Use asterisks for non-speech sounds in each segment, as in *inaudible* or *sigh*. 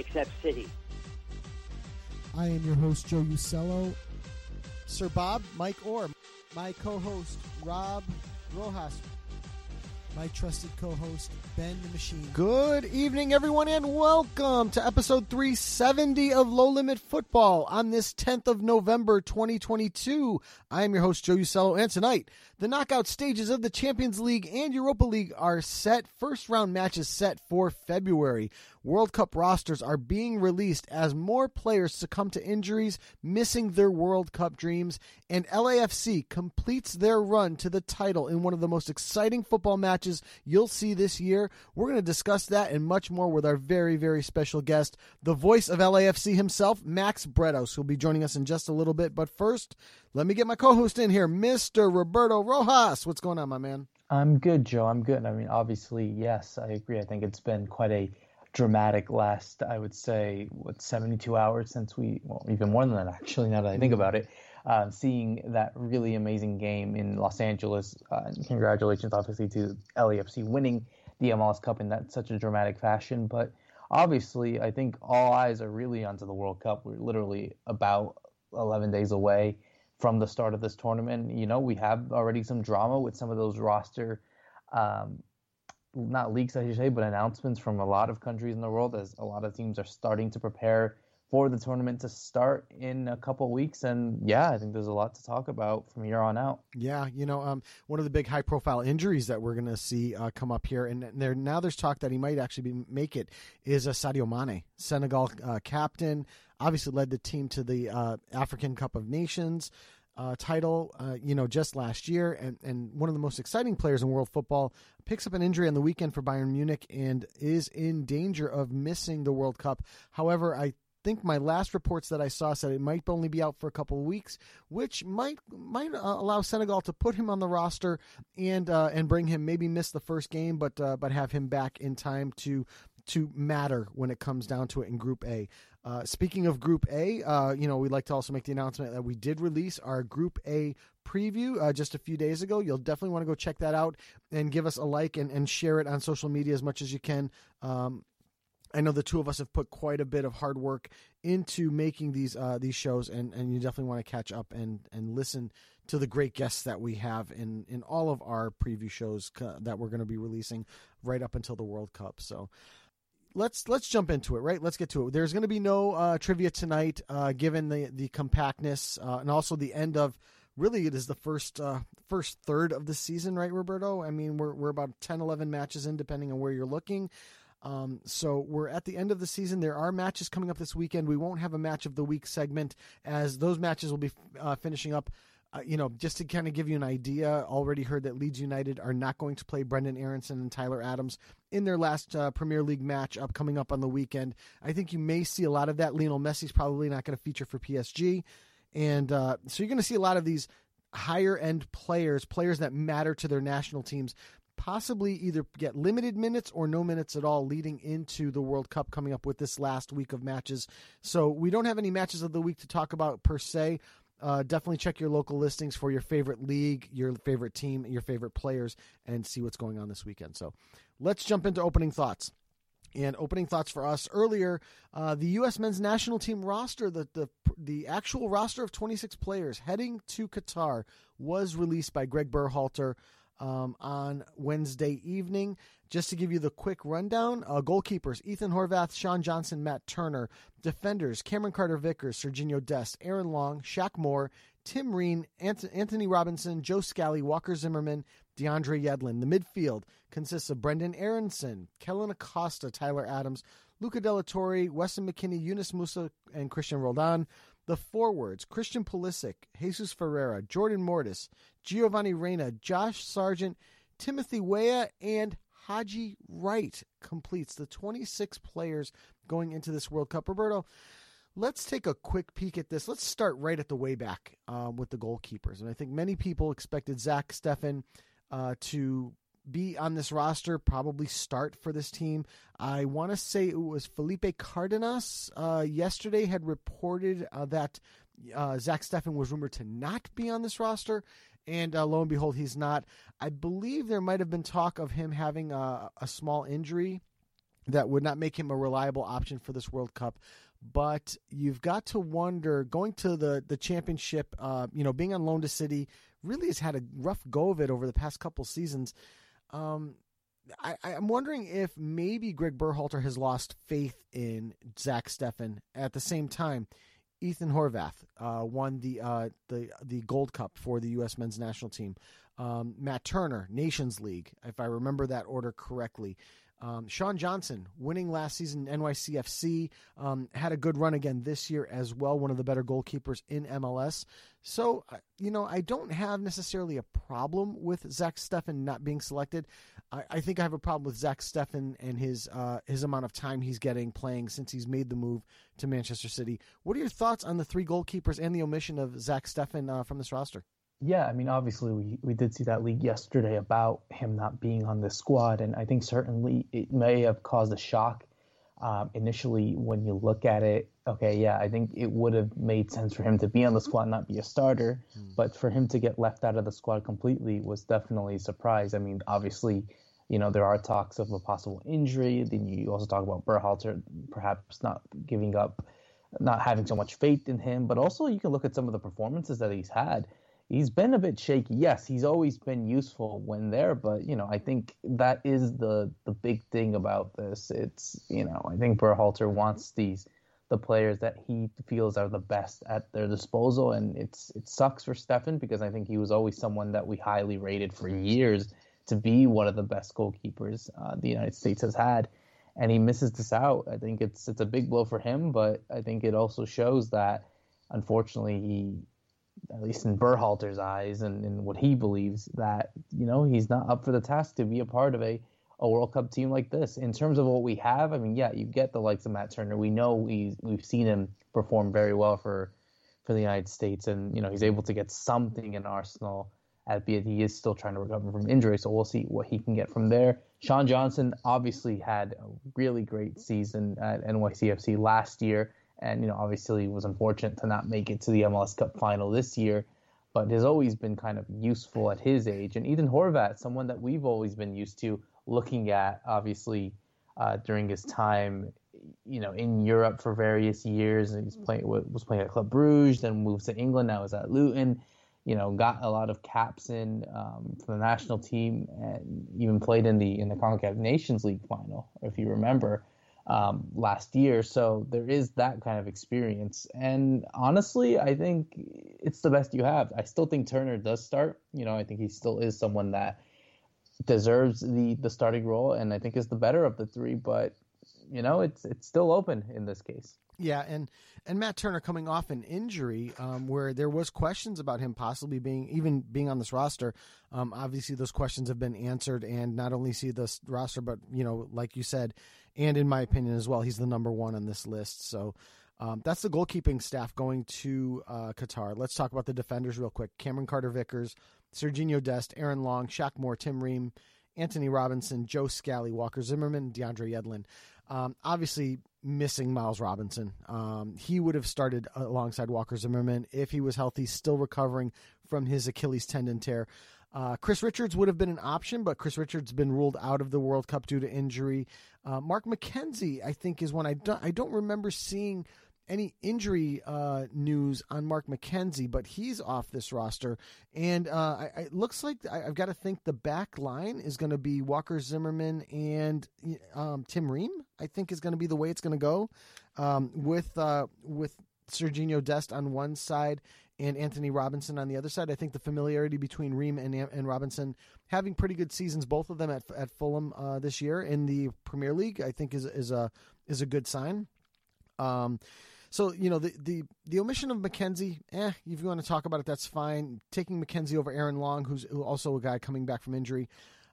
except City. I am your host, Joe Usello. Sir Bob, Mike Orr, my co-host, Rob Rojas, my trusted co-host, Ben the Machine. Good evening, everyone, and welcome to episode 370 of Low Limit Football on this 10th of November, 2022. I am your host, Joe Usello, and tonight, the knockout stages of the Champions League and Europa League are set. First round matches set for February. World Cup rosters are being released as more players succumb to injuries, missing their World Cup dreams, and LAFC completes their run to the title in one of the most exciting football matches you'll see this year. We're going to discuss that and much more with our very, very special guest, the voice of LAFC himself, Max Bretos, who'll be joining us in just a little bit. But first, let me get my co host in here, Mr. Roberto Rojas. What's going on, my man? I'm good, Joe. I'm good. I mean, obviously, yes, I agree. I think it's been quite a dramatic last, I would say, what 72 hours since we, well, even more than that actually. Now that I think about it, uh, seeing that really amazing game in Los Angeles. Uh, congratulations, obviously, to LAFC winning the MLS Cup in that such a dramatic fashion. But obviously, I think all eyes are really onto the World Cup. We're literally about 11 days away from the start of this tournament. You know, we have already some drama with some of those roster um, not leaks, I should say, but announcements from a lot of countries in the world as a lot of teams are starting to prepare for the tournament to start in a couple weeks. And yeah, I think there's a lot to talk about from here on out. Yeah, you know, um, one of the big high-profile injuries that we're going to see uh, come up here, and there now there's talk that he might actually be, make it, is a Sadio Mane, Senegal uh, captain, obviously led the team to the uh, African Cup of Nations uh, title, uh, you know, just last year, and, and one of the most exciting players in world football picks up an injury on the weekend for Bayern Munich and is in danger of missing the World Cup. However, I think my last reports that I saw said it might only be out for a couple of weeks, which might might uh, allow Senegal to put him on the roster and uh, and bring him maybe miss the first game, but uh, but have him back in time to to matter when it comes down to it in Group A. Uh, speaking of Group A, uh, you know, we'd like to also make the announcement that we did release our Group A preview uh, just a few days ago. You'll definitely want to go check that out and give us a like and, and share it on social media as much as you can. Um, I know the two of us have put quite a bit of hard work into making these uh, these shows, and, and you definitely want to catch up and, and listen to the great guests that we have in, in all of our preview shows that we're going to be releasing right up until the World Cup. So let's let's jump into it right let's get to it there's going to be no uh, trivia tonight uh, given the the compactness uh, and also the end of really it is the first uh, first third of the season right roberto i mean we're, we're about 10 11 matches in depending on where you're looking um, so we're at the end of the season. There are matches coming up this weekend. We won't have a match of the week segment as those matches will be uh, finishing up uh, you know, just to kind of give you an idea, already heard that Leeds United are not going to play Brenden Aaronson and Tyler Adams in their last uh, Premier League match up coming up on the weekend. I think you may see a lot of that. Lionel Messi's probably not going to feature for PSG, and uh, so you're going to see a lot of these higher end players, players that matter to their national teams, possibly either get limited minutes or no minutes at all leading into the World Cup coming up with this last week of matches. So we don't have any matches of the week to talk about per se. Uh, definitely check your local listings for your favorite league, your favorite team, your favorite players, and see what's going on this weekend. So let's jump into opening thoughts. And opening thoughts for us earlier, uh, the U.S. men's national team roster, the, the the actual roster of 26 players heading to Qatar, was released by Greg Berhalter um, on Wednesday evening. Just to give you the quick rundown uh, goalkeepers Ethan Horvath, Sean Johnson, Matt Turner. Defenders Cameron Carter Vickers, Serginho Dest, Aaron Long, Shaq Moore, Tim Ream, Antonee Robinson, Joe Scally, Walker Zimmerman, DeAndre Yedlin. The midfield consists of Brenden Aaronson, Kellyn Acosta, Tyler Adams, Luca de la Torre, Weston McKennie, Yunus Musah, and Cristian Roldan. The forwards Christian Pulisic, Jesus Ferreira, Jordan Morris, Giovanni Reyna, Josh Sargent, Timothy Weah, and Haji Wright completes the 26 players going into this World Cup. Roberto, let's take a quick peek at this. Let's start right at the way back um, with the goalkeepers. And I think many people expected Zach Steffen uh, to be on this roster, probably start for this team. I want to say it was Felipe Cardenas uh, yesterday had reported uh, that uh, Zach Steffen was rumored to not be on this roster, and uh, lo and behold, he's not. I believe there might have been talk of him having a, a small injury that would not make him a reliable option for this World Cup. But you've got to wonder going to the the championship. Uh, you know, being on loan to City really has had a rough go of it over the past couple seasons. Um, I, I'm wondering if maybe Greg Berhalter has lost faith in Zach Steffen. At the same time, Ethan Horvath uh, won the uh, the the Gold Cup for the U.S. Men's National Team. Um, Matt Turner, Nations League, if I remember that order correctly. Um, Sean Johnson winning last season NYCFC um, had a good run again this year as well. One of the better goalkeepers in MLS. So you know I don't have necessarily a problem with Zach Steffen not being selected. I, I think I have a problem with Zach Steffen and his uh, his amount of time he's getting playing since he's made the move to Manchester City. What are your thoughts on the three goalkeepers and the omission of Zach Steffen uh, from this roster? Yeah, I mean, obviously, we, we did see that leak yesterday about him not being on the squad, and I think certainly it may have caused a shock um, initially when you look at it. Okay, yeah, I think it would have made sense for him to be on the squad, not be a starter, mm. but for him to get left out of the squad completely was definitely a surprise. I mean, obviously, you know, there are talks of a possible injury. Then you also talk about Berhalter perhaps not giving up, not having so much faith in him, but also you can look at some of the performances that he's had he's been a bit shaky. Yes, he's always been useful when there, but you know, I think that is the the big thing about this. It's you know, I think Berhalter wants these the players that he feels are the best at their disposal, and it's it sucks for Steffen because I think he was always someone that we highly rated for years to be one of the best goalkeepers uh, the United States has had. And he misses this out. I think it's it's a big blow for him, but I think it also shows that unfortunately he at least in Berhalter's eyes and in what he believes, that you know he's not up for the task to be a part of a, a World Cup team like this. In terms of what we have, I mean, yeah, you get the likes of Matt Turner. We know we we've seen him perform very well for for the United States, and you know he's able to get something in Arsenal. Albeit he is still trying to recover from injury, so we'll see what he can get from there. Sean Johnson obviously had a really great season at NYCFC last year and you know obviously was unfortunate to not make it to the MLS Cup final this year, but has always been kind of useful at his age. And Ethan Horvath, someone that we've always been used to looking at, obviously uh, during his time, you know, in Europe for various years. and He's playing was playing at Club Bruges, then moved to England. Now is at Luton. You know, got a lot of caps in um, for the national team, and even played in the in the Concacaf Nations League final, if you remember um, last year. So there is that kind of experience. And honestly, I think it's the best you have. I still think Turner does start. You know, I think he still is someone that deserves the the starting role, and I think is the better of the three. But you know, it's it's still open in this case. Yeah, and and Matt Turner coming off an injury um, where there was questions about him possibly being even being on this roster. Um, obviously, those questions have been answered, and not only see this roster, but you know, like you said, and in my opinion as well, he's the number one on this list. So. Um, that's the goalkeeping staff going to uh, Qatar. Let's talk about the defenders real quick. Cameron Carter Vickers, Serginho Dest, Aaron Long, Shaq Moore, Tim Ream, Antonee Robinson, Joe Scally, Walker Zimmerman, DeAndre Yedlin. Um, obviously, missing Miles Robinson. Um, he would have started alongside Walker Zimmerman if he was healthy, still recovering from his Achilles tendon tear. Uh, Chris Richards would have been an option, but Chris Richards has been ruled out of the World Cup due to injury. Uh, Mark McKenzie, I think, is one I don't, I don't remember seeing any injury uh, news on Mark McKenzie, but he's off this roster. And uh, I, it looks like I, have got to think the back line is going to be Walker Zimmerman and um, Tim Ream. I think is going to be the way it's going to go um, with uh, with Serginho Dest on one side and Antonee Robinson on the other side. I think the familiarity between Ream and, and Robinson having pretty good seasons, both of them at at Fulham uh, this year in the Premier League, I think is is a is a good sign. Um, so you know the the the omission of McKenzie, eh? If you want to talk about it, that's fine. Taking McKenzie over Aaron Long, who's also a guy coming back from injury.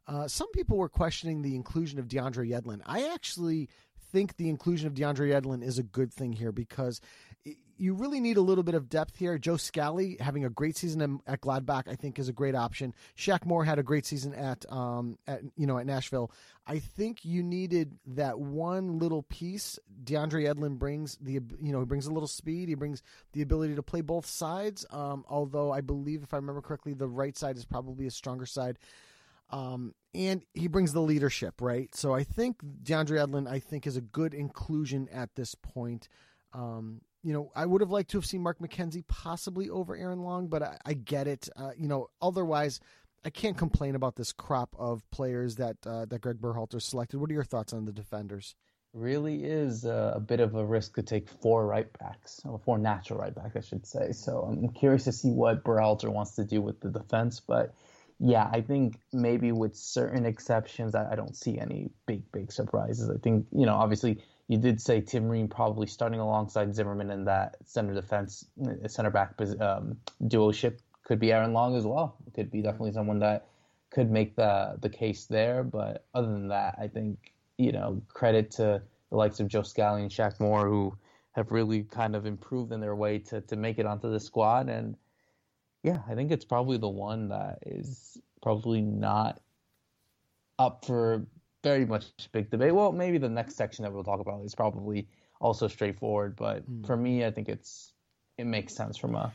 Uh, some people were questioning the inclusion of DeAndre Yedlin. I actually think the inclusion of DeAndre Yedlin is a good thing here because you really need a little bit of depth here. Joe Scally having a great season at Gladbach, I think, is a great option. Shaq Moore had a great season at, um, at you know, at Nashville. I think you needed that one little piece. DeAndre Yedlin brings the, you know, he brings a little speed. He brings the ability to play both sides. Um, although I believe, if I remember correctly, the right side is probably a stronger side. Um, and he brings the leadership, right? So I think DeAndre Yedlin, I think, is a good inclusion at this point. Um, you know, I would have liked to have seen Mark McKenzie possibly over Aaron Long, but I, I get it. Uh, you know, otherwise, I can't complain about this crop of players that uh, that Greg Berhalter selected. What are your thoughts on the defenders? Really is a, bit of a risk to take four right backs, or four natural right backs, I should say. So I'm curious to see what Berhalter wants to do with the defense, but yeah, I think maybe with certain exceptions, I, don't see any big, big surprises. I think, you know, obviously you did say Tim Ream probably starting alongside Zimmerman in that center defense, uh, center back um, duo ship could be Aaron Long as well. Could be definitely someone that could make the the case there. But other than that, I think, you know, credit to the likes of Joe Scally and Shaq Moore who have really kind of improved in their way to, to make it onto the squad and yeah, I think it's probably the one that is probably not up for very much big debate. Well, maybe the next section that we'll talk about is probably also straightforward, but mm. for me, I think it's it makes sense from a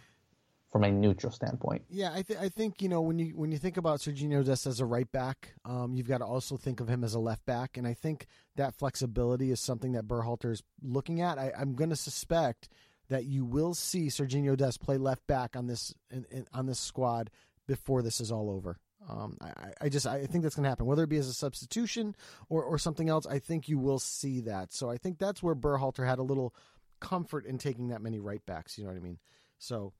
from a neutral standpoint. Yeah, I, th- I think you know when you when you think about Serginho Dest as a right back, um, you've got to also think of him as a left back, and I think that flexibility is something that Berhalter is looking at. I, I'm going to suspect that you will see Serginho Dest play left back on this in, in, on this squad before this is all over. Um, I, I, just I think that's going to happen, whether it be as a substitution or, or something else. I think you will see that. So I think that's where Berhalter had a little comfort in taking that many right backs. You know what I mean? So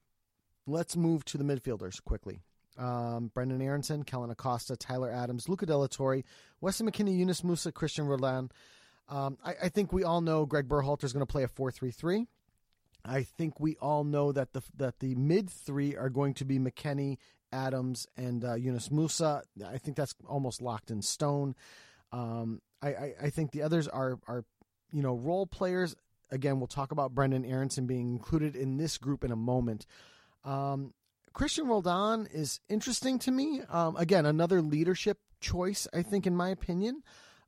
let's move to the midfielders quickly. Um, Brenden Aaronson, Kellyn Acosta, Tyler Adams, Luca de la Torre, Weston McKennie, Yunus Musah, Cristian Roldan. Um, I, I, think we all know Greg Berhalter is going to play a 4 3 3. I think we all know that the that the mid three are going to be McKennie, Adams, and uh, Yunus Musah. I think that's almost locked in stone. Um, I, I, I, think the others are are you know role players. Again, we'll talk about Brenden Aaronson being included in this group in a moment. Um, Cristian Roldan is interesting to me. Um, again, another leadership choice, I think, in my opinion.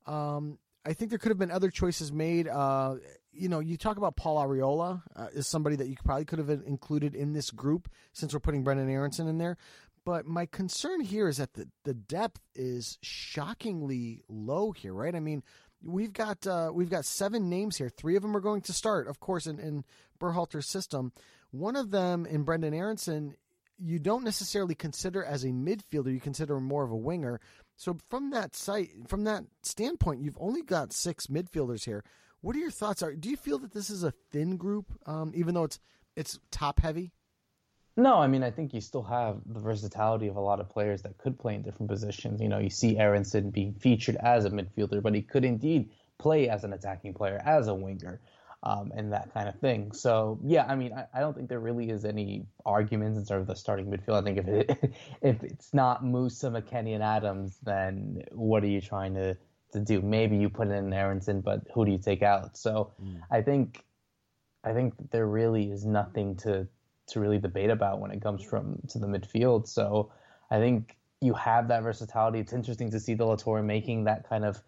Um, I think there could have been other choices made. Uh, you know, you talk about Paul Arriola uh, is somebody that you probably could have included in this group since we're putting Brenden Aaronson in there. But my concern here is that the, the depth is shockingly low here, right? I mean, we've got uh, we've got seven names here. Three of them are going to start, of course, in, in Berhalter's system. One of them in Brenden Aaronson, you don't necessarily consider as a midfielder. You consider him more of a winger. So from that site, from that standpoint, you've only got six midfielders here. What are your thoughts? Are do you feel that this is a thin group, um, even though it's it's top heavy? No, I mean I think you still have the versatility of a lot of players that could play in different positions. You know, you see Aaronson being featured as a midfielder, but he could indeed play as an attacking player, as a winger, um, and that kind of thing. So yeah, I mean I, I, don't think there really is any arguments in terms of the starting midfield. I think if it *laughs* if it's not Musah, McKennie, and Adams, then what are you trying to to do. Maybe you put in Aaronson, but who do you take out? So mm. I think I think there really is nothing to to really debate about when it comes from to the midfield. So I think you have that versatility. It's interesting to see De La Torre making that kind of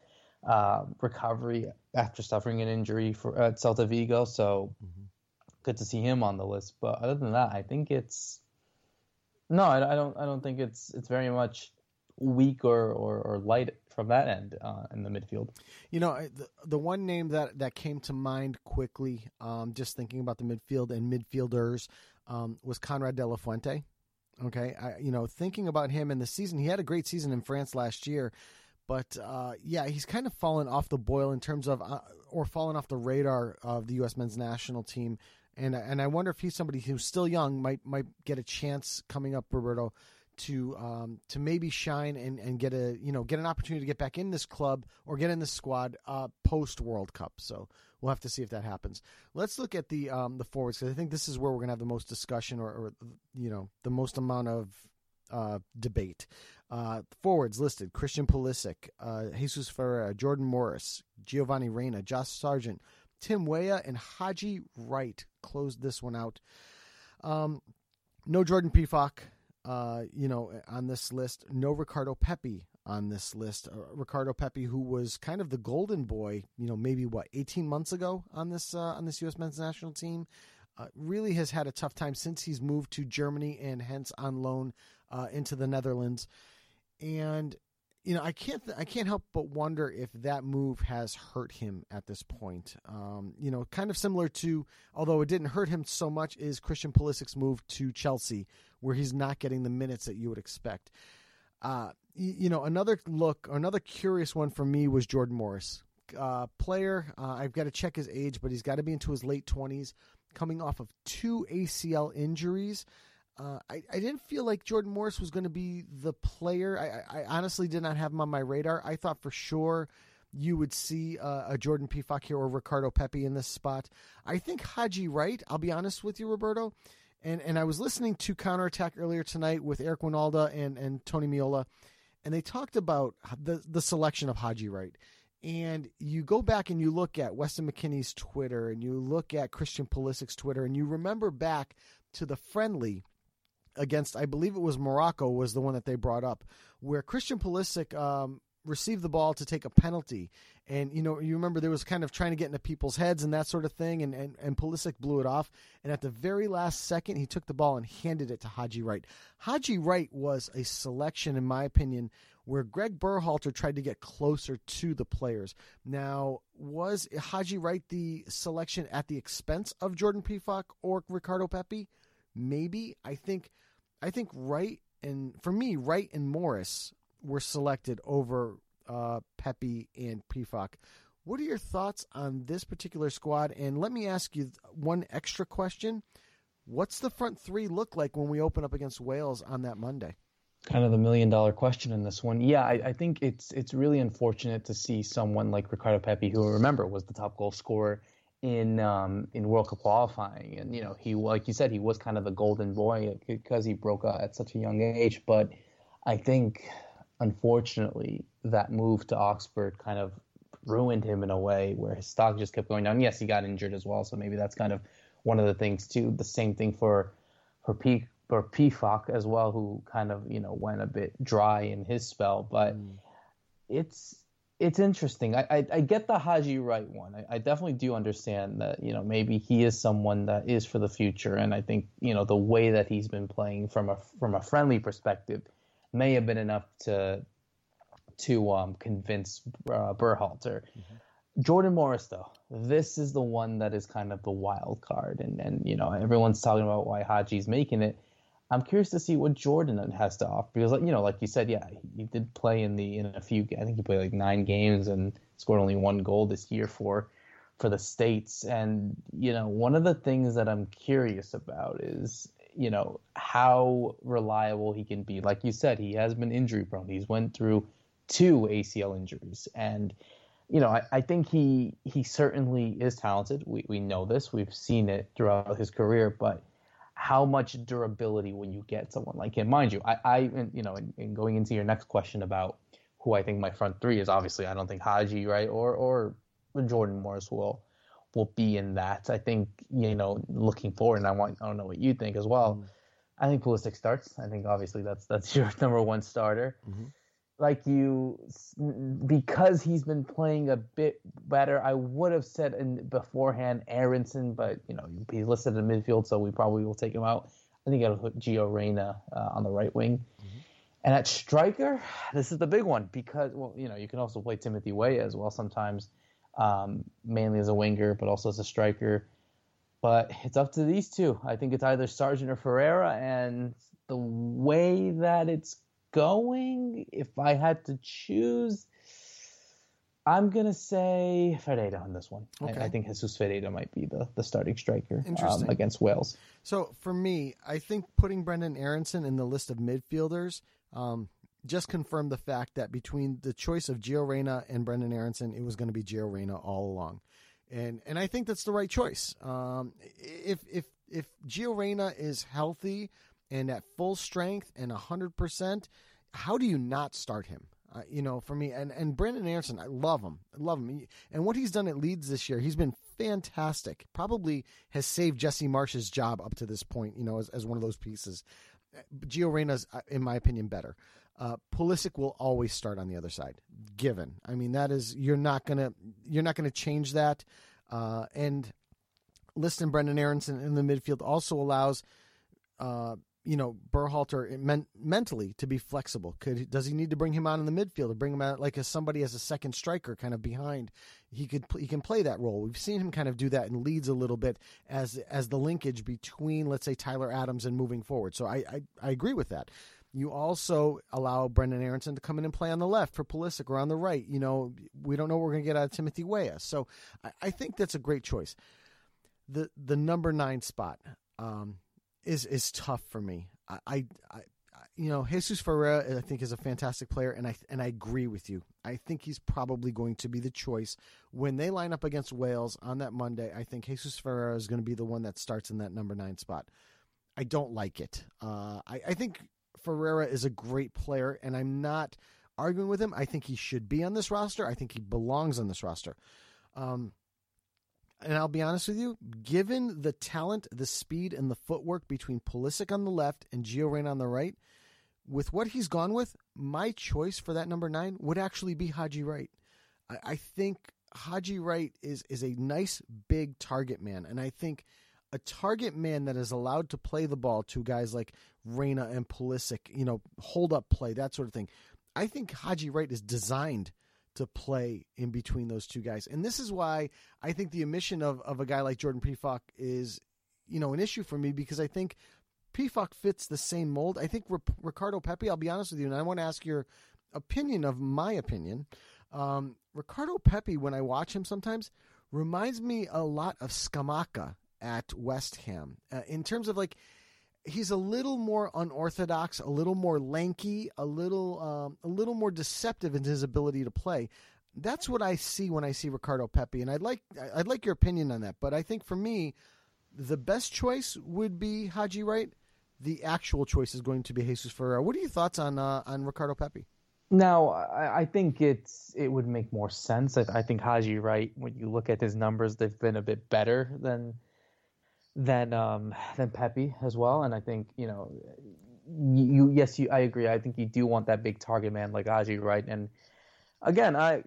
uh, recovery after suffering an injury for at Celta Vigo. So mm-hmm. good to see him on the list. But other than that, I think it's no, I, I don't. I don't think it's it's very much weak or, or, or light from that end uh, in the midfield. You know, the, the one name that, that came to mind quickly, um, just thinking about the midfield and midfielders, um, was Konrad De La Fuente. Okay, I, you know, thinking about him in the season, he had a great season in France last year, but uh, yeah, he's kind of fallen off the boil in terms of, uh, or fallen off the radar of the U.S. men's national team, and and I wonder if he's somebody who's still young might might get a chance coming up, Roberto, to um, to maybe shine and, and get a you know get an opportunity to get back in this club or get in this squad uh, post World Cup. So we'll have to see if that happens. Let's look at the um, the forwards because I think this is where we're going to have the most discussion or, or, you know the most amount of uh, debate. Uh, forwards listed: Christian Pulisic, uh, Jesus Ferreira, Jordan Morris, Giovanni Reyna, Josh Sargent, Tim Weah, and Haji Wright closed this one out. Um, no Jordan Pefok uh, you know, on this list. No Ricardo Pepi on this list. Uh, Ricardo Pepi, who was kind of the golden boy, you know, maybe what eighteen months ago on this uh, on this U.S. men's national team, uh, really has had a tough time since he's moved to Germany and hence on loan uh, into the Netherlands. And you know, I can't I can't help but wonder if that move has hurt him at this point. Um, you know, kind of similar to, although it didn't hurt him so much, is Christian Pulisic's move to Chelsea, where he's not getting the minutes that you would expect. Uh, you, know, another look, another curious one for me was Jordan Morris, uh, player. Uh, I've got to check his age, but he's got to be into his late twenties, coming off of two ACL injuries. Uh, I, I didn't feel like Jordan Morris was going to be the player. I, I, honestly did not have him on my radar. I thought for sure you would see uh, a Jordan Pefok here or Ricardo Pepi in this spot. I think Haji Wright, I'll be honest with you, Roberto. And, and I was listening to Counterattack earlier tonight with Eric Wynalda and, and Tony Meola, and they talked about the, the selection of Haji Wright. And you go back and you look at Weston McKennie's Twitter and you look at Christian Pulisic's Twitter and you remember back to the friendly – against, I believe it was Morocco, was the one that they brought up, where Christian Pulisic um, received the ball to take a penalty. And, you know, you remember there was kind of trying to get into people's heads and that sort of thing, and, and, and Pulisic blew it off. And at the very last second, he took the ball and handed it to Haji Wright. Haji Wright was a selection, in my opinion, where Greg Berhalter tried to get closer to the players. Now, was Haji Wright the selection at the expense of Jordan Pefok or Ricardo Pepi? Maybe. I think – I think Wright and for me, Wright and Morris were selected over uh, Pepi and Pefok. What are your thoughts on this particular squad? And let me ask you one extra question. What's the front three look like when we open up against Wales on that Monday? Kind of the million dollar question in this one. Yeah, I, I think it's it's really unfortunate to see someone like Ricardo Pepi, who remember was the top goal scorer in um, in World Cup qualifying, and you know he like you said he was kind of the golden boy because he broke out at such a young age. But I think unfortunately that move to Augsburg kind of ruined him in a way where his stock just kept going down. Yes, he got injured as well, so maybe that's kind of one of the things too. The same thing for for P or Pefok as well, who kind of you know went a bit dry in his spell, but. Mm. It's it's interesting. I, I, I get the Haji Wright one. I, I, definitely do understand that you know maybe he is someone that is for the future, and I think you know the way that he's been playing from a from a friendly perspective may have been enough to to um, convince uh, Berhalter. Mm-hmm. Jordan Morris, though, this is the one that is kind of the wild card, and and you know everyone's talking about why Haji's making it. I'm curious to see what Jordan has to offer because, like you know, like you said, yeah, he did play in the in a few. I think he played like nine games and scored only one goal this year for for the states. And you know, one of the things that I'm curious about is you know how reliable he can be. Like you said, he has been injury prone. He's went through two ACL injuries, and you know, I, I think he he certainly is talented. We we know this. We've seen it throughout his career, but how much durability when you get someone like him? Mind you, I, I you know, in, in, going into your next question about who I think my front three is, obviously I don't think Haji Wright, or or Jordan Morris will will be in that. I think you know, looking forward, and I want I don't know what you think as well. Mm. I think Pulisic starts. I think obviously that's that's *laughs* your number one starter. Mm-hmm. Like you, because he's been playing a bit better. I would have said in beforehand Aaronson, but you know he's listed in midfield, so we probably will take him out. I think I'll put Gio Reyna uh, on the right wing. Mm-hmm. And at striker, this is the big one because well, you know you can also play Timothy Weah as well sometimes, um, mainly as a winger, but also as a striker. But it's up to these two. I think it's either Sargent or Ferreira, and the way that it's going, if I had to choose, I'm gonna say Ferreira on this one. Okay. I, I, think Jesus Ferreira might be the, the starting striker um, against Wales. So for me, I think putting Brenden Aaronson in the list of midfielders um, just confirmed the fact that between the choice of Gio Reyna and Brenden Aaronson, it was going to be Gio Reyna all along and and I think that's the right choice. Um, if if if Gio Reyna is healthy and at full strength and hundred percent, how do you not start him? Uh, you know, for me and and Brenden Aaronson, I love him, I love him, and what he's done at Leeds this year, he's been fantastic. Probably has saved Jesse Marsch's job up to this point. You know, as, as one of those pieces. Gio Reyna's, uh, in my opinion, better. Uh, Pulisic will always start on the other side, given. I mean, that is you're not gonna you're not gonna change that. Uh, and listing Brenden Aaronson in the midfield also allows, uh, you know, Berhalter men- mentally to be flexible. Could does he need to bring him on in the midfield or bring him out like as somebody as a second striker, kind of behind? He could he can play that role. We've seen him kind of do that in Leeds a little bit as as the linkage between let's say Tyler Adams and moving forward. So I I, I agree with that. You also allow Brenden Aaronson to come in and play on the left for Pulisic or on the right. You know, we don't know what we're going to get out of Timothy Weah. So I, I, think that's a great choice. The the number nine spot um, is is tough for me. I, I, I you know Jesus Ferreira I think is a fantastic player, and I and I agree with you. I think he's probably going to be the choice when they line up against Wales on that Monday. I think Jesus Ferreira is going to be the one that starts in that number nine spot. I don't like it. Uh, I, I think Ferreira is a great player, and I'm not arguing with him. I think he should be on this roster. I think he belongs on this roster. Um, and I'll be honest with you, given the talent, the speed, and the footwork between Pulisic on the left and Gio Reyna on the right, with what he's gone with, my choice for that number nine would actually be Haji Wright. I, I think Haji Wright is is a nice big target man, and I think a target man that is allowed to play the ball to guys like Reyna and Pulisic, you know, hold up play, that sort of thing. I think Haji Wright is designed to play in between those two guys. And this is why I think the omission of, of a guy like Jordan Pefok is, you know, an issue for me because I think Pefok fits the same mold. I think R- Ricardo Pepi, I'll be honest with you, and I want to ask your opinion of my opinion. Um, Ricardo Pepi, when I watch him sometimes, reminds me a lot of Scamacca at West Ham uh, in terms of like he's a little more unorthodox, a little more lanky, a little um, a little more deceptive in his ability to play. That's what I see when I see Ricardo Pepi, and I'd like I'd like your opinion on that. But I think for me, the best choice would be Haji Wright. The actual choice is going to be Jesus Ferreira. What are your thoughts on uh, on Ricardo Pepi? Now, I, I, think it's it would make more sense. I, I think Haji Wright, when you look at his numbers, they've been a bit better than than um, than Pepi as well. And I think you know, you, yes, you I agree. I think you do want that big target man like Haji, right? And again, I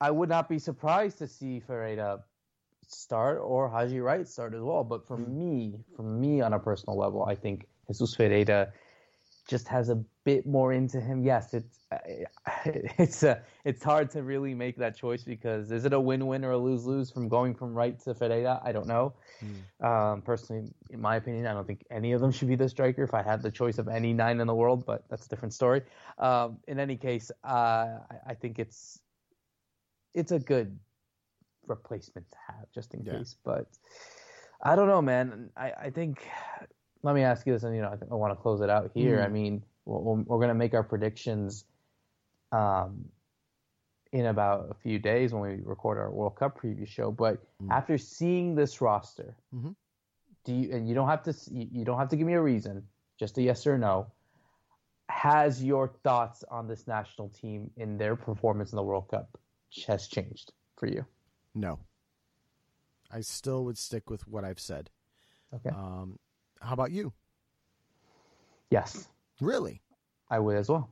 I would not be surprised to see Ferreira start or Haji Wright start as well. But for mm. me, for me on a personal level, I think Jesus Ferreira just has a bit more into him. Yes, it's *laughs* it's a, it's hard to really make that choice because is it a win-win or a lose-lose from going from Wright to Ferreira? I don't know. Mm. Um, personally, in my opinion, I don't think any of them should be the striker if I had the choice of any nine in the world, but that's a different story. Um, in any case, uh, I, I, think it's it's a good replacement to have just in yeah. case. But I don't know, man. I, I think let me ask you this, and you know, I, I want to close it out here. Mm. I mean, we're, we're going to make our predictions um, in about a few days when we record our World Cup preview show. But mm. after seeing this roster, mm-hmm. do you? And you don't have to. You don't have to give me a reason. Just a yes or no. Has your thoughts on this national team in their performance in the World Cup has changed for you? No. I still would stick with what I've said. Okay. Um, how about you? Yes, Really? I would as well.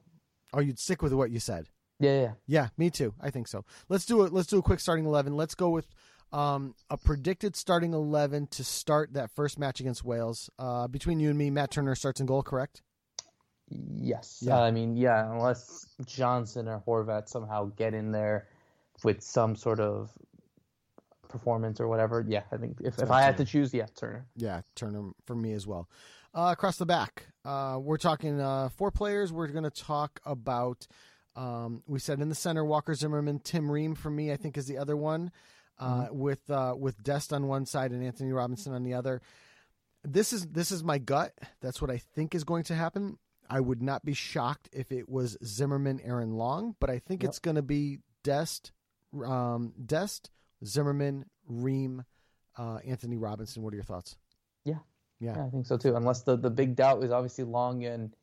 Oh, you'd stick with what you said. Yeah, yeah. Yeah, me too. I think so. Let's do it. Let's do a quick starting eleven. Let's go with um, a predicted starting eleven to start that first match against Wales. Uh, between you and me, Matt Turner starts in goal. Correct? Yes. Yeah. Uh, I mean, yeah, unless Johnson or Horvath somehow get in there with some sort of performance or whatever, yeah, I think if, if I had to choose, yeah, Turner. Yeah, Turner for me as well. Uh, across the back, uh, we're talking uh, four players. We're going to talk about. Um, we said in the center, Walker Zimmerman, Tim Ream for me. I think is the other one, uh, with uh, with Dest on one side and Antonee Robinson on the other. This is this is my gut. That's what I think is going to happen. I would not be shocked if it was Zimmerman, Aaron Long, but I think Yep. it's going to be Dest, um, Dest, Zimmerman, Ream, uh, Antonee Robinson. What are your thoughts? Yeah. Yeah. Yeah, I think so too. Unless the, the big doubt is obviously Long and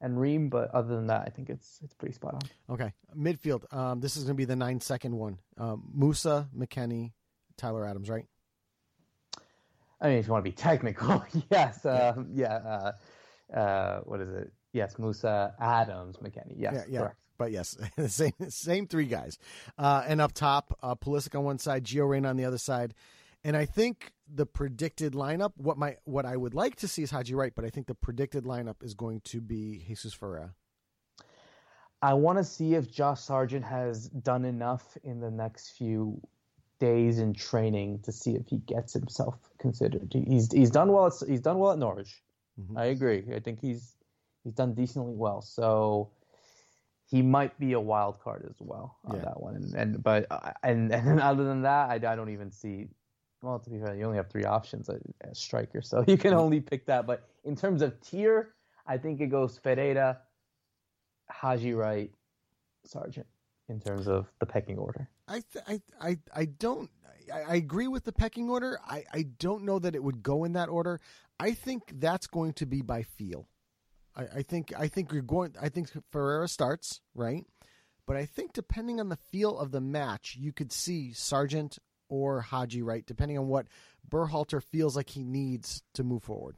and Ream, but other than that, I think it's it's pretty spot on. Okay, midfield. Um, this is going to be the nine second one. Um, Musah, McKennie, Tyler Adams, right? I mean, if you want to be technical, *laughs* yes, uh, yeah. Uh, uh, what is it? Yes, Musah, Adams, McKennie. Yes, yeah, yeah. correct. But yes, *laughs* same same three guys. Uh, and up top, uh, Pulisic on one side, Gio Reyna on the other side. And I think the predicted lineup, what my what I would like to see is Haji Wright, but I think the predicted lineup is going to be Jesus Ferreira. I want to see if Josh Sargent has done enough in the next few days in training to see if he gets himself considered. He's he's done well. At, he's done well at Norwich. Mhm. I agree. I think he's he's done decently well. So he might be a wild card as well on Yeah. that one. And, and but uh, and and other than that, I, I don't even see. Well, to be fair, you only have three options striker, so *laughs* you can only pick that. But in terms of tier, I think it goes Ferreira, Haji Wright, Sargent in terms of the pecking order. I th- I I I don't. I, I agree with the pecking order. I I don't know that it would go in that order. I think that's going to be by feel. I, I think I think you're going. I think Ferreira starts right, but I think depending on the feel of the match, you could see Sargent or Haji Wright, depending on what Berhalter feels like he needs to move forward.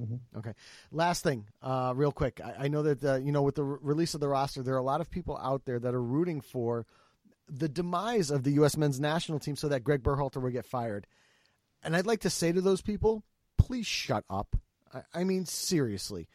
Mhm. Okay. Last thing, uh, real quick. I, I know that uh, you know with the re- release of the roster, there are a lot of people out there that are rooting for the demise of the U.S. men's national team so that Greg Berhalter will get fired. And I'd like to say to those people, please shut up. I, I mean, seriously,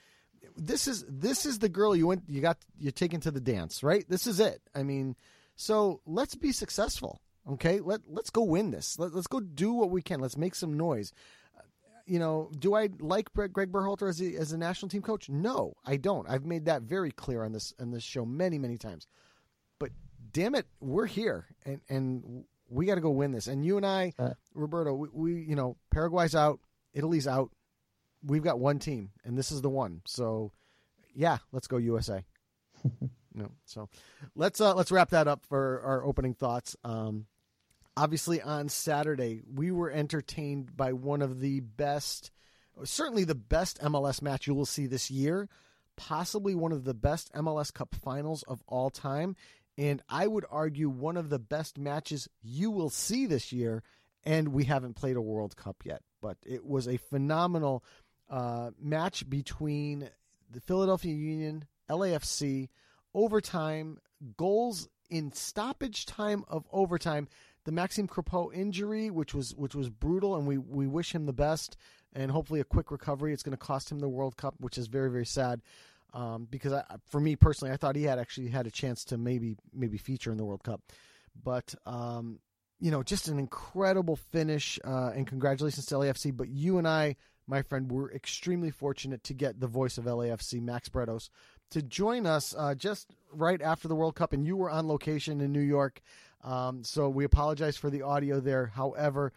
this is this is the girl you went you got you're taken to the dance, right? This is it. I mean, so let's be successful. Okay, let let's go win this. Let, let's go do what we can. Let's make some noise. Uh, You know, do I like Greg Greg Berhalter as a, as a national team coach? No, I don't. I've made that very clear on this on this show many many times. But damn it, we're here and and we got to go win this. And you and I, Uh. Roberto, we, we you know Paraguay's out, Italy's out. We've got one team, and this is the one. So, yeah, let's go USA. *laughs* no, so let's uh, let's wrap that up for our opening thoughts. Um, obviously, on Saturday, we were entertained by one of the best, certainly the best MLS match you will see this year, possibly one of the best MLS Cup finals of all time, and I would argue one of the best matches you will see this year. And we haven't played a World Cup yet, but it was a phenomenal uh, match between the Philadelphia Union, LAFC, overtime, goals in stoppage time of overtime. The Maxime Crepeau injury, which was which was brutal, and we, we wish him the best and hopefully a quick recovery. It's going to cost him the World Cup, which is very very sad. Um, because I, for me personally, I thought he had actually had a chance to maybe maybe feature in the World Cup, but um, you know, just an incredible finish. Uh, and congratulations to LAFC. But you and I, my friend, were extremely fortunate to get the voice of LAFC, Max Bretos, to join us uh, just right after the World Cup. And you were on location in New York. Um, so we apologize for the audio there. However,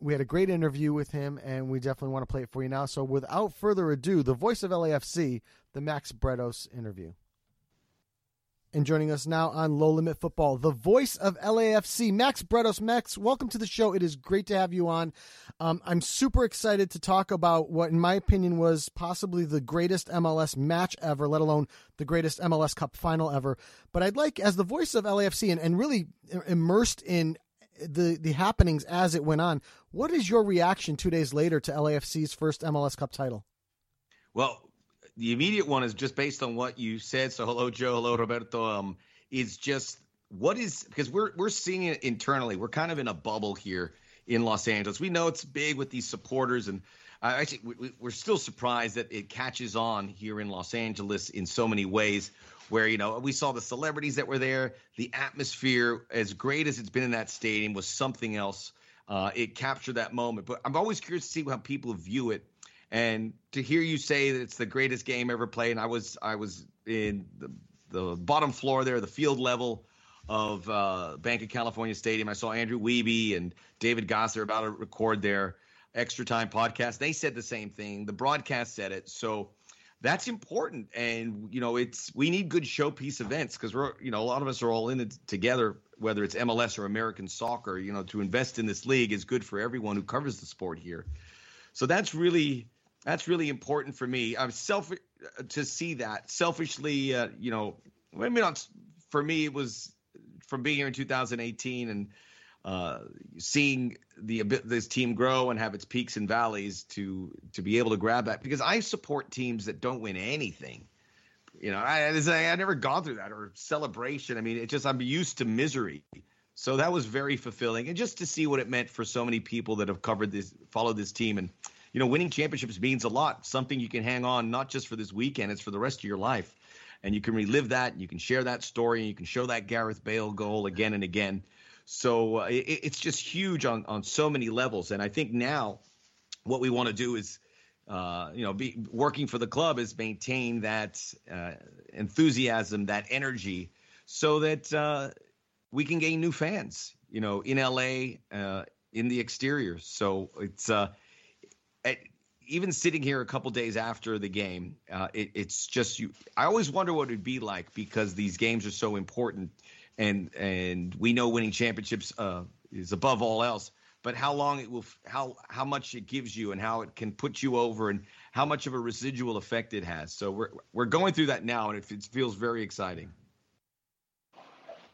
we had a great interview with him, and we definitely want to play it for you now. So without further ado, the voice of LAFC, the Max Bretos interview. And joining us now on Low Limit Football, the voice of LAFC, Max Bretos. Max, welcome to the show. It is great to have you on. Um, I'm super excited to talk about what, in my opinion, was possibly the greatest MLS match ever, let alone the greatest MLS Cup final ever. But I'd like, as the voice of LAFC and, and really immersed in the the happenings as it went on, what is your reaction two days later to LAFC's first MLS Cup title? Well, the immediate one is just based on what you said. So hello, Joe. Hello, Roberto. Um, is just what is because we're we're seeing it internally. We're kind of in a bubble here in Los Angeles. We know it's big with these supporters, and uh, actually we, we're still surprised that it catches on here in Los Angeles in so many ways. Where you know we saw the celebrities that were there, the atmosphere, as great as it's been in that stadium, was something else. Uh, it captured that moment. But I'm always curious to see how people view it, and to hear you say that it's the greatest game ever played. And I was I was in the, the bottom floor there, the field level of uh, Banc of California Stadium. I saw Andrew Wiebe and David Gosser about to record their extra time podcast. They said the same thing. The broadcast said it. So that's important. And, you know, it's we need good showpiece events because we're, you know, a lot of us are all in it together, whether it's MLS or American soccer, you know, to invest in this league is good for everyone who covers the sport here. So that's really that's really important for me. I'm self to see that selfishly, uh, you know, I mean, for me, it was from being here in 2018 and uh, seeing the this team grow and have its peaks and valleys to to be able to grab that because I support teams that don't win anything. You know, I I, I never gone through that or celebration. I mean, it just I'm used to misery. So that was very fulfilling, and just to see what it meant for so many people that have covered this, followed this team, and you know, winning championships means a lot. Something you can hang on not just for this weekend; it's for the rest of your life and you can relive that you can share that story and you can show that Gareth Bale goal again and again. So uh, it, it's just huge on on so many levels. And I think now what we want to do is. Uh, you know, be working for the club is maintain that uh, enthusiasm, that energy, so that uh, we can gain new fans. You know, in LA, uh, in the exterior. So it's uh, even sitting here a couple days after the game, uh, it, it's just you. I always wonder what it'd be like because these games are so important, and and we know winning championships uh, is above all else. But how long it will, how how much it gives you, and how it can put you over, and how much of a residual effect it has. So we're we're going through that now, and it, it feels very exciting.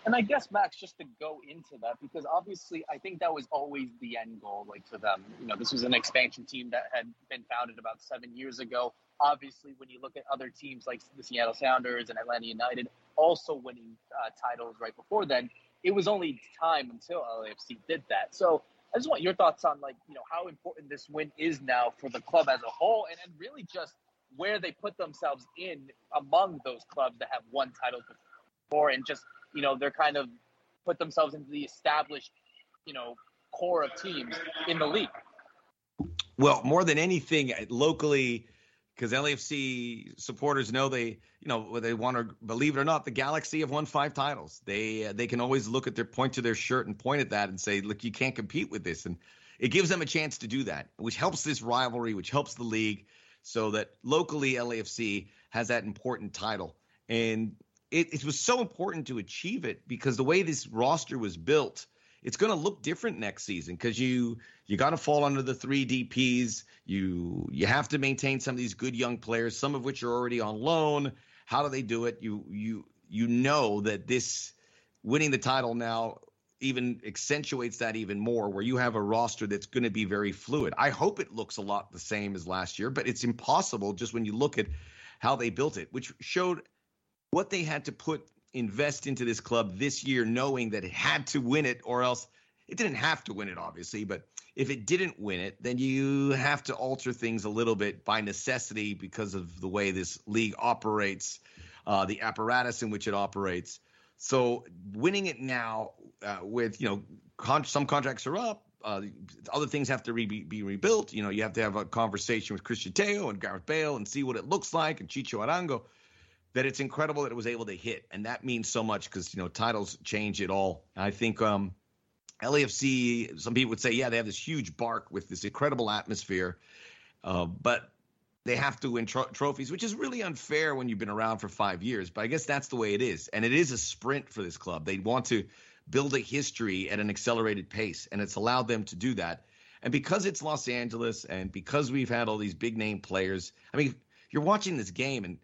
And I guess Max, just to go into that, because obviously I think that was always the end goal, like for them. You know, this was an expansion team that had been founded about seven years ago. Obviously, when you look at other teams like the Seattle Sounders and Atlanta United, also winning uh, titles right before then, it was only time until LAFC did that. So I just want your thoughts on like you know how important this win is now for the club as a whole, and, and really just where they put themselves in among those clubs that have won titles before, and just you know, they're kind of put themselves into the established, you know, core of teams in the league. Well, more than anything, locally, because LAFC supporters know they, you know, they want to believe it or not, the Galaxy have won five titles. They uh, they can always look at their point to their shirt and point at that and say, look, you can't compete with this, and it gives them a chance to do that, which helps this rivalry, which helps the league, so that locally LAFC has that important title. And it, it was so important to achieve it because the way this roster was built, it's going to look different next season because you you got to fall under the three DPS. You you have to maintain some of these good young players, some of which are already on loan. How do they do it? You you you know that this winning the title now even accentuates that even more where you have a roster that's going to be very fluid. I hope it looks a lot the same as last year, but it's impossible just when you look at how they built it, which showed what they had to put invest into this club this year, knowing that it had to win it, or else it didn't have to win it, obviously. But if it didn't win it, then you have to alter things a little bit by necessity because of the way this league operates, uh, the apparatus in which it operates. So winning it now, uh, with you know, con- some contracts are up. Uh, other things have to re- be rebuilt. You know, you have to have a conversation with Cristian Tello and Gareth Bale and see what it looks like, and Chicho Arango that it's incredible that it was able to hit, and that means so much because you know titles change it all. I think um, LAFC. Some people would say, yeah, they have this huge bark with this incredible atmosphere, uh, but they have to win tro- trophies, which is really unfair when you've been around for five years. But I guess that's the way it is, and it is a sprint for this club. They want to build a history at an accelerated pace, and it's allowed them to do that. And because it's Los Angeles, and because we've had all these big name players, I mean, you're watching this game and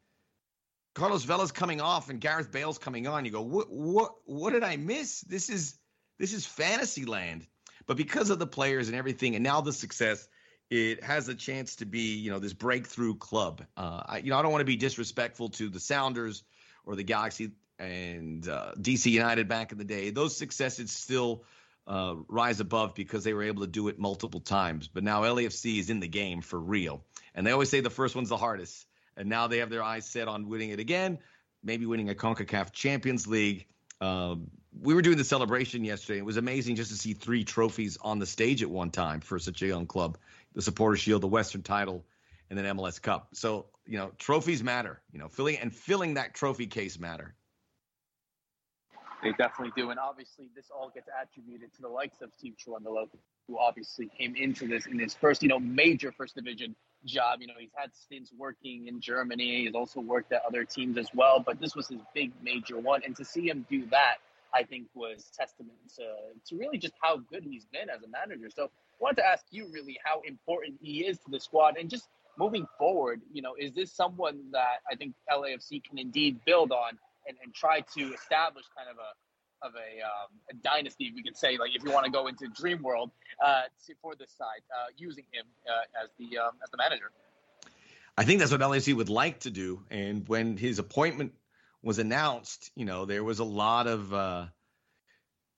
Carlos Vela's coming off and Gareth Bale's coming on. You go, what what what did I miss? This is this is fantasy land. But because of the players and everything, and now the success, it has a chance to be, you know, this breakthrough club. Uh, I, you know, I don't want to be disrespectful to the Sounders or the Galaxy and uh, DC United back in the day. Those successes still uh, rise above because they were able to do it multiple times. But now LAFC is in the game for real, and they always say the first one's the hardest. And now they have their eyes set on winning it again, maybe winning a CONCACAF Champions League. Um, we were doing the celebration yesterday. It was amazing just to see three trophies on the stage at one time for such a young club the Supporter Shield, the Western title, and then MLS Cup. So, you know, trophies matter, you know, filling and filling that trophy case matter. They definitely do. And obviously, this all gets attributed to the likes of Steve Cherundolo, who obviously came into this in his first, you know, major first division job. You know, he's had stints working in Germany. He's also worked at other teams as well, but this was his big major one. And to see him do that, I think was testament to, to really just how good he's been as a manager. So I wanted to ask you really how important he is to the squad and just moving forward, you know, is this someone that I think LAFC can indeed build on and, and try to establish kind of a of a, um, a dynasty, we could say, like if you want to go into dream world uh, for this side, uh, using him uh, as the um, as the manager. I think that's what LAFC would like to do. And when his appointment was announced, you know, there was a lot of uh,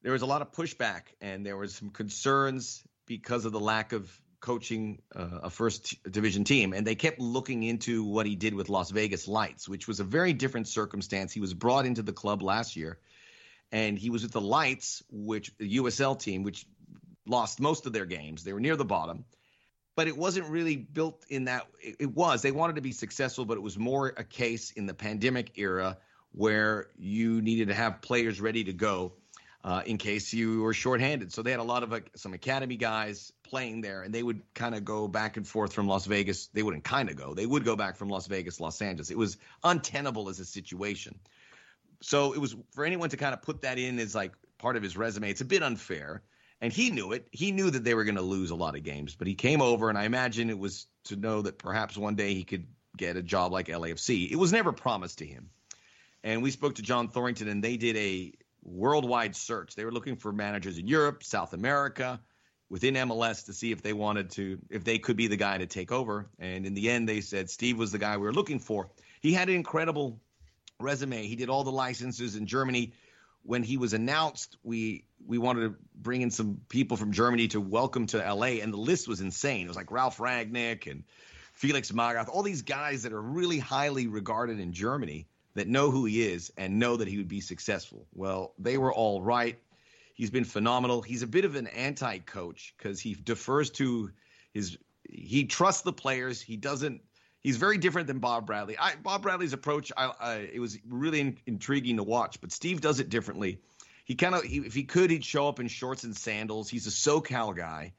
there was a lot of pushback, and there was some concerns because of the lack of coaching uh, a first division team. And they kept looking into what he did with Las Vegas Lights, which was a very different circumstance. He was brought into the club last year, and he was with the Lights, which the USL team, which lost most of their games. They were near the bottom. But it wasn't really built in that. It, it was. They wanted to be successful, but it was more a case in the pandemic era where you needed to have players ready to go uh, in case you were shorthanded. So they had a lot of uh, some academy guys playing there, and they would kind of go back and forth from Las Vegas. They wouldn't kind of go; they would go back from Las Vegas, Los Angeles. It was untenable as a situation. So it was for anyone to kind of put that in as like part of his resume. It's a bit unfair, and he knew it. He knew that they were going to lose a lot of games, but he came over, and I imagine it was to know that perhaps one day he could get a job like LAFC. It was never promised to him. And we spoke to John Thorrington, and they did a worldwide search. They were looking for managers in Europe, South America, within MLS to see if they wanted to, if they could be the guy to take over. And in the end, they said Steve was the guy we were looking for. He had an incredible resume. He did all the licenses in Germany. When he was announced, we we wanted to bring in some people from Germany to welcome to LA, and the list was insane. It was like Ralf Rangnick and Felix Magath, all these guys that are really highly regarded in Germany that know who he is and know that he would be successful. Well, they were all right. He's been phenomenal. He's a bit of an anti-coach because he defers to his. He trusts the players. He doesn't. He's very different than Bob Bradley. I, Bob Bradley's approach, I, I, it was really in, intriguing to watch. But Steve does it differently. He kind of, if he could, he'd show up in shorts and sandals. He's a SoCal guy,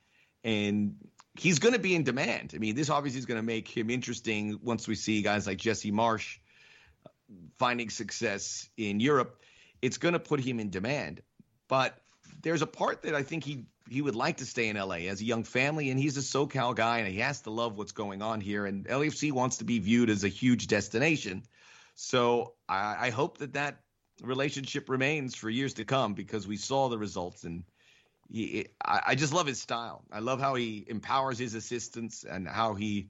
and he's going to be in demand. I mean, this obviously is going to make him interesting once we see guys like Jesse Marsch uh, finding success in Europe, it's going to put him in demand. But there's a part that I think he he would like to stay in LA as a young family, and he's a SoCal guy, and he has to love what's going on here. And LAFC wants to be viewed as a huge destination. So I, I hope that that relationship remains for years to come because we saw the results and. He, I, I just love his style. I love how he empowers his assistants and how he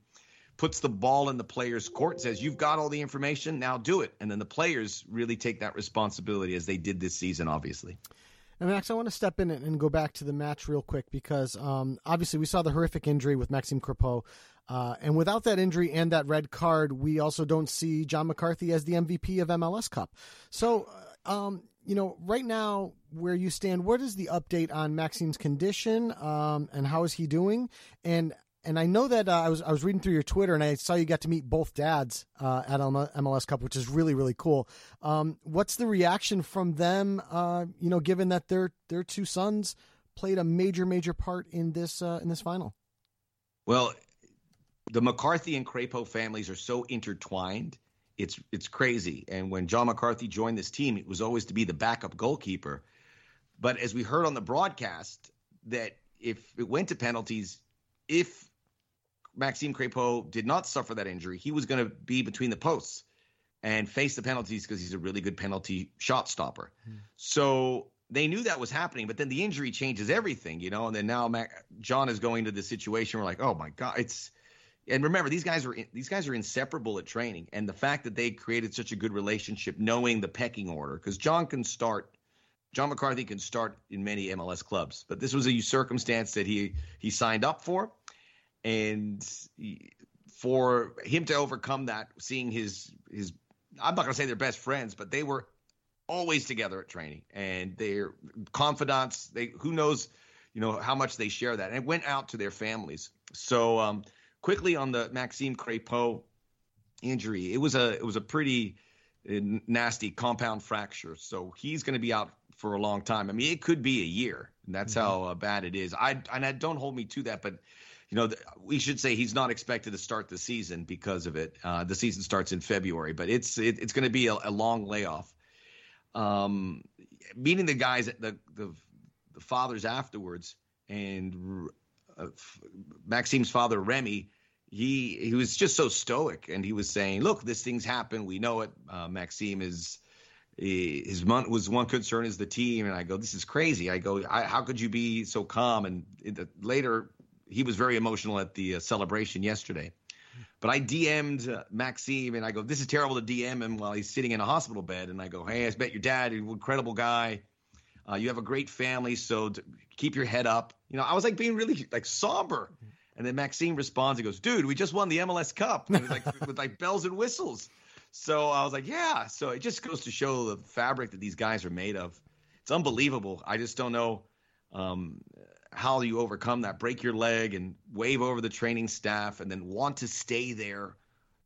puts the ball in the player's court, says, You've got all the information, now do it. And then the players really take that responsibility as they did this season, obviously. Max, I want to step in and go back to the match real quick because um, obviously we saw the horrific injury with Maxime Crepeau. Uh, and without that injury and that red card, we also don't see John McCarthy as the MVP of MLS Cup. So, uh, um, you know, right now where you stand, what is the update on Maxime's condition um, and how is he doing? And and I know that uh, I was I was reading through your Twitter and I saw you got to meet both dads uh, at MLS Cup, which is really really cool. Um, what's the reaction from them? Uh, you know, given that their their two sons played a major major part in this uh, in this final. Well, the McCarthy and Crepeau families are so intertwined. It's it's crazy. And when John McCarthy joined this team, it was always to be the backup goalkeeper. But as we heard on the broadcast, that if it went to penalties, if Maxime Crepeau did not suffer that injury, he was going to be between the posts and face the penalties because he's a really good penalty shot stopper. Mm. So they knew that was happening, but then the injury changes everything, you know. And then now Mac, John is going to the situation where like, oh my god, it's. And remember, these guys are these guys are inseparable at training, and the fact that they created such a good relationship, knowing the pecking order, because John can start, John McCarthy can start in many MLS clubs, but this was a circumstance that he he signed up for, and for him to overcome that, seeing his his I'm not going to say they're best friends, but they were always together at training and they're confidants. They who knows, you know, how much they share that. And it went out to their families. So um, quickly on the Maxime Crepeau injury, it was a it was a pretty uh, nasty compound fracture. So he's going to be out for a long time. I mean, it could be a year. And that's mm-hmm. how uh, bad it is. I and I don't hold me to that, but you know, we should say he's not expected to start the season because of it. Uh, the season starts in February, but it's it, it's going to be a, a, long layoff. Um, meeting the guys, the the, the fathers afterwards, and uh, Maxime's father Remy, he he was just so stoic, and he was saying, "Look, this thing's happened. We know it. Uh, Maxime is." his one was one concern is the team and i go this is crazy i go I, how could you be so calm and later he was very emotional at the uh, celebration yesterday. But I DM'd uh, Maxime and I go, this is terrible to DM him while he's sitting in a hospital bed. And I go, hey, I met your dad, an incredible guy. Uh, you have a great family, so keep your head up. You know, I was like being really like somber. And then Maxime responds, and goes, dude, we just won the MLS Cup. And like *laughs* with like bells and whistles. So I was like, yeah. So it just goes to show the fabric that these guys are made of. It's unbelievable. I just don't know. Um, how you overcome that, break your leg and wave over the training staff and then want to stay there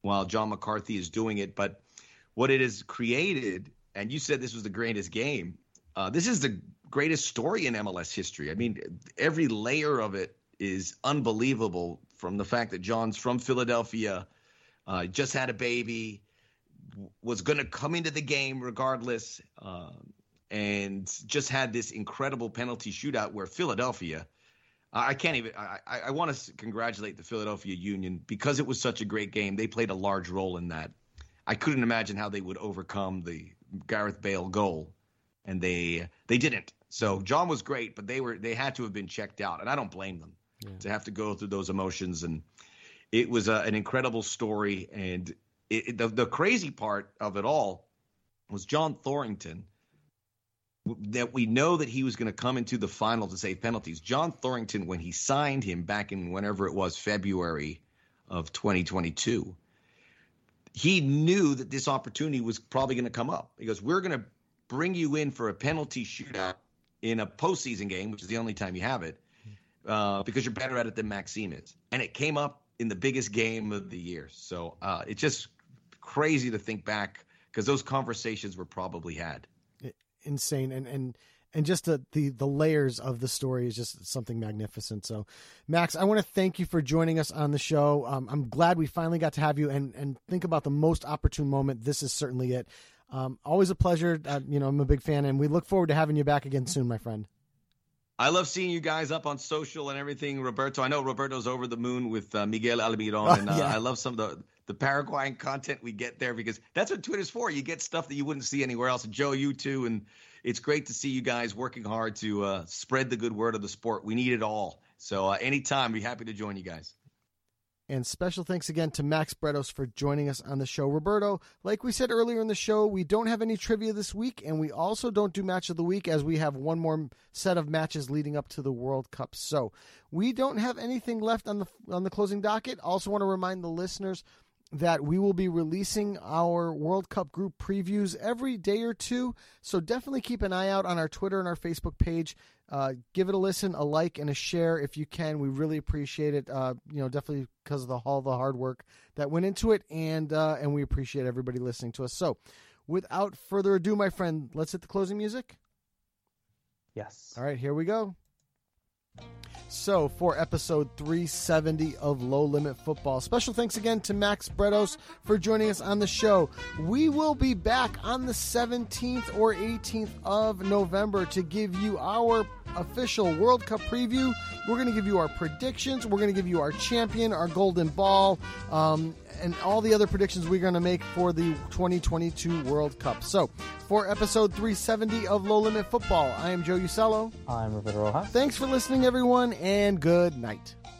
while John McCarthy is doing it. But what it has created, and you said this was the greatest game, uh, this is the greatest story in MLS history. I mean, every layer of it is unbelievable from the fact that John's from Philadelphia, uh, just had a baby, was going to come into the game regardless. Uh, and just had this incredible penalty shootout where Philadelphia. I can't even. I, I want to congratulate the Philadelphia Union because it was such a great game. They played a large role in that. I couldn't imagine how they would overcome the Gareth Bale goal, and they they didn't. So John was great, but they were they had to have been checked out, and I don't blame them yeah. to have to go through those emotions. And it was a, an incredible story. And it, it, the the crazy part of it all was John Thorrington that we know that he was going to come into the final to save penalties. John Thorrington, when he signed him back in whenever it was February of 2022, he knew that this opportunity was probably going to come up. He goes, "We're going to bring you in for a penalty shootout in a postseason game, which is the only time you have it, uh, because you're better at it than Maxime is." And it came up in the biggest game of the year. So uh, it's just crazy to think back because those conversations were probably had insane and and and just the, the the layers of the story is just something magnificent. So, Max, I want to thank you for joining us on the show. Um, I'm glad we finally got to have you and and think about the most opportune moment. This is certainly it. Um, always a pleasure. Uh, you know, I'm a big fan, and we look forward to having you back again soon, my friend. I love seeing you guys up on social and everything, Roberto. I know Roberto's over the moon with uh, Miguel Almiron, and uh, yeah. I love some of the the Paraguayan content we get there because that's what Twitter's for. You get stuff that you wouldn't see anywhere else. Joe, you too, and it's great to see you guys working hard to uh, spread the good word of the sport. We need it all. So uh, anytime, be happy to join you guys. And special thanks again to Max Bretos for joining us on the show. Roberto, like we said earlier in the show, we don't have any trivia this week, and we also don't do match of the week as we have one more set of matches leading up to the World Cup. So we don't have anything left on the on the closing docket. Also, want to remind the listeners that we will be releasing our World Cup group previews every day or two. So definitely keep an eye out on our Twitter and our Facebook page. Uh, give it a listen, a like, and a share if you can. We really appreciate it. Uh, you know, definitely because of the all the hard work that went into it, and uh, and we appreciate everybody listening to us. So, without further ado, my friend, let's hit the closing music. Yes. All right, here we go. So, for episode 370 of Low Limit Futbol, special thanks again to Max Bretos for joining us on the show. We will be back on the 17th or 18th of November to give you our official World Cup preview. We're going to give you our predictions. We're going to give you our champion, our golden ball, um, and all the other predictions we're going to make for the 2022 World Cup. So, for episode 370 of Low Limit Futbol, I am Joe Usello. I'm Roberto Rojas. Thanks for listening, everyone, and good night.